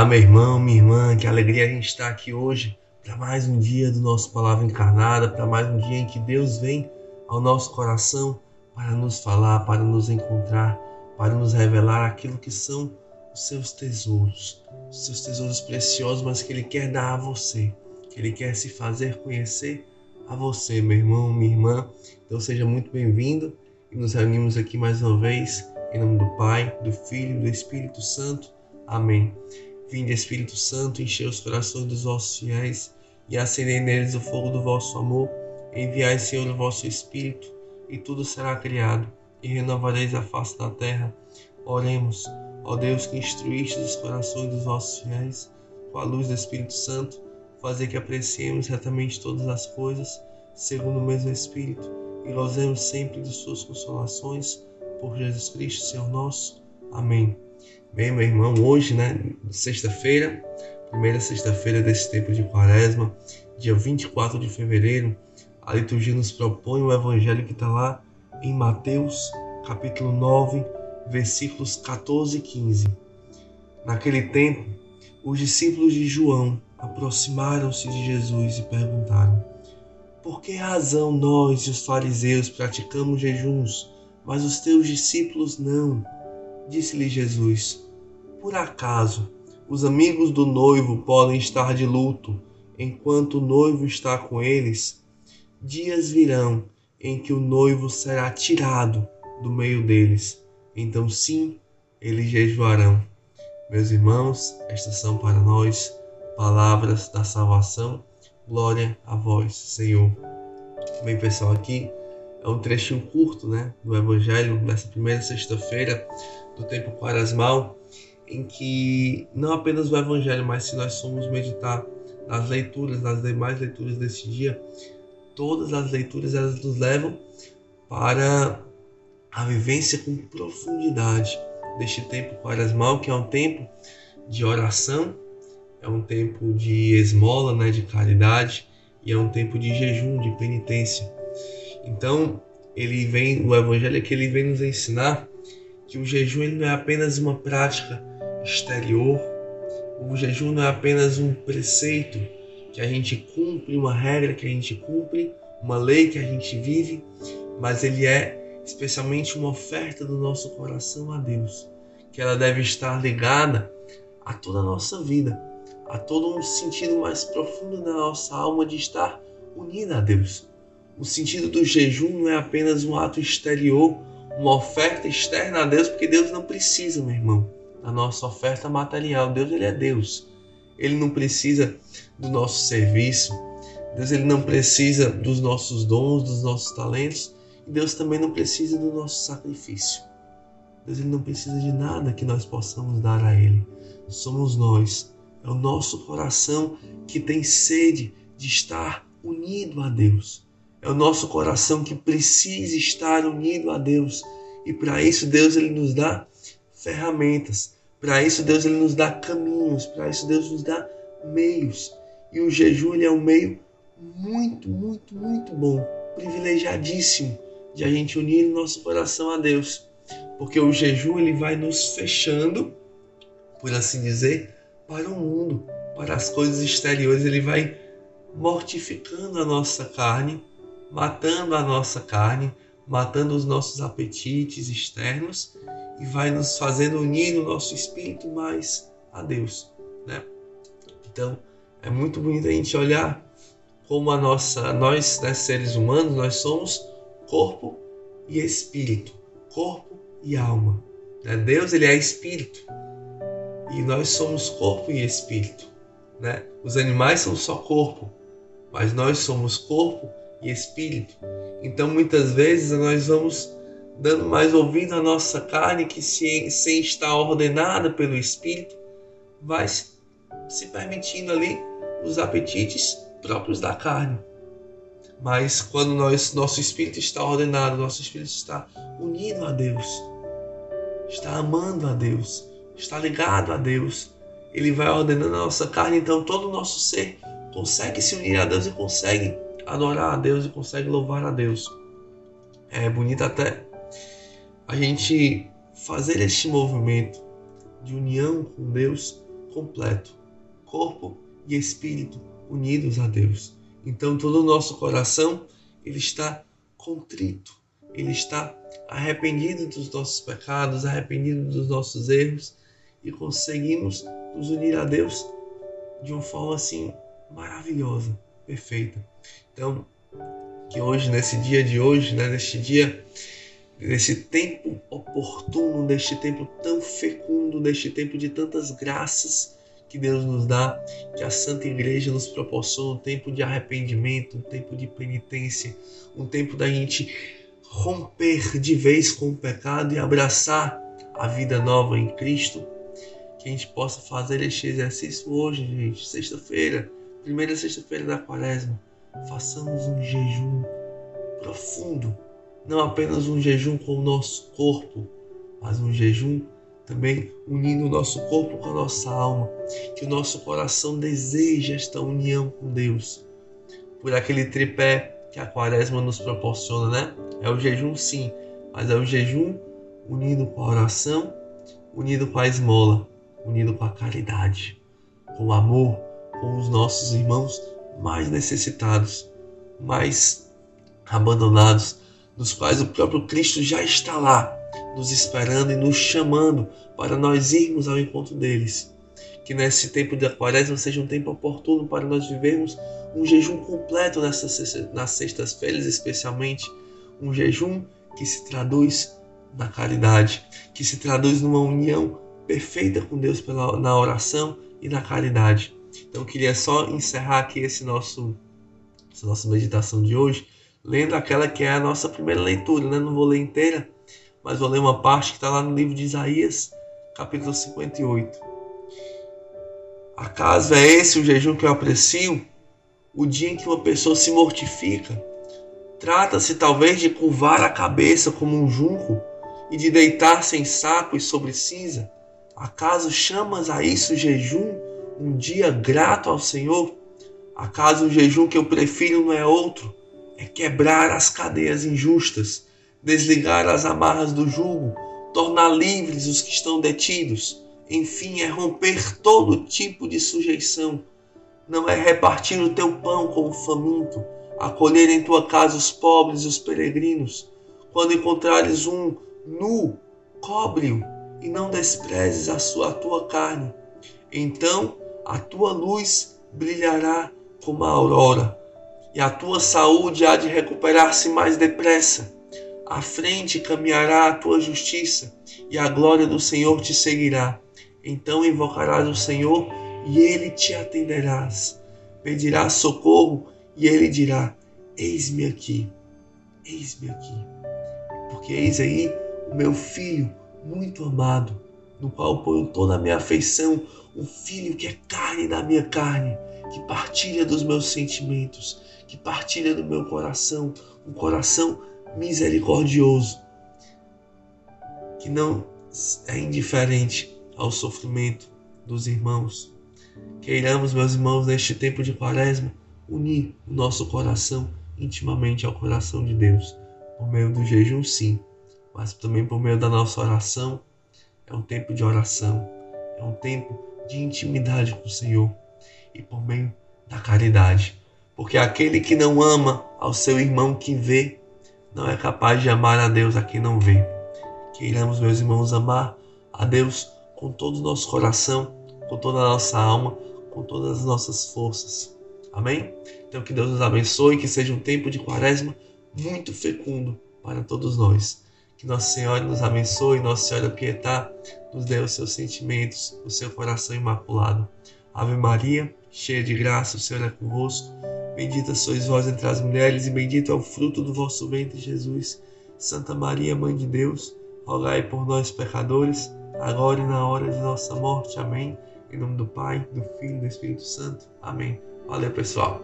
Olá, meu irmão, minha irmã, que alegria a gente estar aqui hoje para mais um dia do nosso Palavra Encarnada, para mais um dia em que Deus vem ao nosso coração para nos falar, para nos encontrar, para nos revelar aquilo que são os seus tesouros, os seus tesouros preciosos, mas que Ele quer dar a você, que Ele quer se fazer conhecer a você, meu irmão, minha irmã. Então seja muito bem-vindo e nos reunimos aqui mais uma vez em nome do Pai, do Filho e do Espírito Santo. Amém. Vinde, Espírito Santo, enchei os corações dos vossos fiéis e acendei neles o fogo do vosso amor. Enviai, Senhor, o vosso Espírito, e tudo será criado, e renovareis a face da terra. Oremos, ó Deus que instruíste os corações dos vossos fiéis, com a luz do Espírito Santo, fazer que apreciemos retamente todas as coisas, segundo o mesmo Espírito, e gozemos sempre de suas consolações por Jesus Cristo, Senhor nosso. Amém. Bem, meu irmão, hoje, né, sexta-feira, primeira sexta-feira desse tempo de quaresma, dia 24 de fevereiro, a liturgia nos propõe o evangelho que está lá em Mateus, capítulo 9, versículos 14 e 15. Naquele tempo, os discípulos de João aproximaram-se de Jesus e perguntaram: Por que razão nós e os fariseus praticamos jejuns? mas os teus discípulos não. Disse-lhe Jesus: Por acaso os amigos do noivo podem estar de luto enquanto o noivo está com eles? Dias virão em que o noivo será tirado do meio deles. Então, sim, eles jejuarão. Meus irmãos, estas são para nós palavras da salvação. Glória a vós, Senhor. Bem, pessoal, aqui é um trechinho curto né, do Evangelho, dessa primeira sexta-feira do tempo quaresmal, em que não apenas o Evangelho, mas se nós formos meditar nas leituras, nas demais leituras desse dia, todas as leituras elas nos levam para a vivência com profundidade deste tempo quaresmal, que é um tempo de oração, é um tempo de esmola, né, de caridade, e é um tempo de jejum, de penitência. Então, ele vem, o evangelho é que ele vem nos ensinar que o jejum ele não é apenas uma prática exterior, o jejum não é apenas um preceito que a gente cumpre, uma regra que a gente cumpre, uma lei que a gente vive, mas ele é especialmente uma oferta do nosso coração a Deus, que ela deve estar ligada a toda a nossa vida, a todo um sentido mais profundo da nossa alma de estar unida a Deus. O sentido do jejum não é apenas um ato exterior, uma oferta externa a Deus, porque Deus não precisa, meu irmão, da nossa oferta material. Deus, ele é Deus. Ele não precisa do nosso serviço. Deus, ele não precisa dos nossos dons, dos nossos talentos. E Deus também não precisa do nosso sacrifício. Deus, ele não precisa de nada que nós possamos dar a Ele. Somos nós. É o nosso coração que tem sede de estar unido a Deus é o nosso coração que precisa estar unido a Deus. E para isso Deus ele nos dá ferramentas. Para isso Deus ele nos dá caminhos, para isso Deus nos dá meios. E o jejum ele é um meio muito, muito, muito bom, privilegiadíssimo de a gente unir nosso coração a Deus. Porque o jejum ele vai nos fechando, por assim dizer, para o mundo, para as coisas exteriores, ele vai mortificando a nossa carne matando a nossa carne, matando os nossos apetites externos e vai nos fazendo unir no nosso espírito mais a Deus, né? Então, é muito bonito a gente olhar como a nossa, nós, né, seres humanos, nós somos corpo e espírito, corpo e alma. Né? Deus ele é espírito e nós somos corpo e espírito. Né? Os animais são só corpo, mas nós somos corpo e espírito. Então muitas vezes nós vamos dando mais ouvido à nossa carne que se, estar ordenada pelo espírito vai se permitindo ali os apetites próprios da carne. Mas quando nós, nosso espírito está ordenado, nosso espírito está unido a Deus, está amando a Deus, está ligado a Deus, ele vai ordenando a nossa carne, então todo o nosso ser consegue se unir a Deus e consegue adorar a Deus e consegue louvar a Deus. É bonito até a gente fazer este movimento de união com Deus completo, corpo e espírito unidos a Deus. Então todo o nosso coração ele está contrito, ele está arrependido dos nossos pecados, arrependido dos nossos erros e conseguimos nos unir a Deus de uma forma assim maravilhosa, perfeita. Então, que hoje, nesse dia de hoje, né, neste dia, nesse tempo oportuno, neste tempo tão fecundo, neste tempo de tantas graças que Deus nos dá, que a Santa Igreja nos proporciona um tempo de arrependimento, um tempo de penitência, um tempo da gente romper de vez com o pecado e abraçar a vida nova em Cristo. Que a gente possa fazer este exercício hoje, gente, sexta-feira, primeira sexta-feira da quaresma façamos um jejum profundo, não apenas um jejum com o nosso corpo, mas um jejum também unindo o nosso corpo com a nossa alma, que o nosso coração deseja esta união com Deus, por aquele tripé que a quaresma nos proporciona, né? É o jejum sim, mas é o jejum unido com a oração, unido com a esmola, unido com a caridade, com o amor, com os nossos irmãos mais necessitados, mais abandonados, nos quais o próprio Cristo já está lá, nos esperando e nos chamando para nós irmos ao encontro deles. Que nesse tempo de quaresma seja um tempo oportuno para nós vivermos um jejum completo nessas, nas sextas-feiras, especialmente um jejum que se traduz na caridade, que se traduz numa união perfeita com Deus pela, na oração e na caridade. Então queria só encerrar aqui esse nosso, essa nossa meditação de hoje, lendo aquela que é a nossa primeira leitura, né? Não vou ler inteira, mas vou ler uma parte que está lá no livro de Isaías, capítulo 58. Acaso é esse o jejum que eu aprecio? O dia em que uma pessoa se mortifica? Trata-se talvez de curvar a cabeça como um junco e de deitar-se em saco e sobre cinza? Acaso chamas a isso jejum? Um dia grato ao Senhor? Acaso o jejum que eu prefiro não é outro? É quebrar as cadeias injustas, desligar as amarras do jugo, tornar livres os que estão detidos. Enfim, é romper todo tipo de sujeição. Não é repartir o teu pão com o faminto, acolher em tua casa os pobres e os peregrinos. Quando encontrares um nu, cobre-o e não desprezes a, sua, a tua carne. Então a tua luz brilhará como a aurora, e a tua saúde há de recuperar-se mais depressa. À frente caminhará a tua justiça, e a glória do Senhor te seguirá. Então invocarás o Senhor, e ele te atenderás. Pedirás socorro, e ele dirá: Eis-me aqui, eis-me aqui. Porque eis aí o meu filho muito amado, no qual ponho toda a minha afeição, um filho que é carne da minha carne, que partilha dos meus sentimentos, que partilha do meu coração, um coração misericordioso, que não é indiferente ao sofrimento dos irmãos. Queiramos, meus irmãos, neste tempo de quaresma, unir o nosso coração intimamente ao coração de Deus, por meio do jejum, sim, mas também por meio da nossa oração. É um tempo de oração, é um tempo de intimidade com o Senhor e por meio da caridade. Porque aquele que não ama ao seu irmão que vê, não é capaz de amar a Deus a quem não vê. Queiramos, meus irmãos, amar a Deus com todo o nosso coração, com toda a nossa alma, com todas as nossas forças. Amém? Então que Deus nos abençoe, que seja um tempo de quaresma muito fecundo para todos nós. Que Nossa Senhora nos abençoe, Nossa Senhora Pietá nos dê os seus sentimentos, o seu coração imaculado. Ave Maria, cheia de graça, o Senhor é convosco. Bendita sois vós entre as mulheres, e bendito é o fruto do vosso ventre, Jesus. Santa Maria, Mãe de Deus, rogai por nós, pecadores, agora e na hora de nossa morte. Amém. Em nome do Pai, do Filho e do Espírito Santo. Amém. Valeu, pessoal.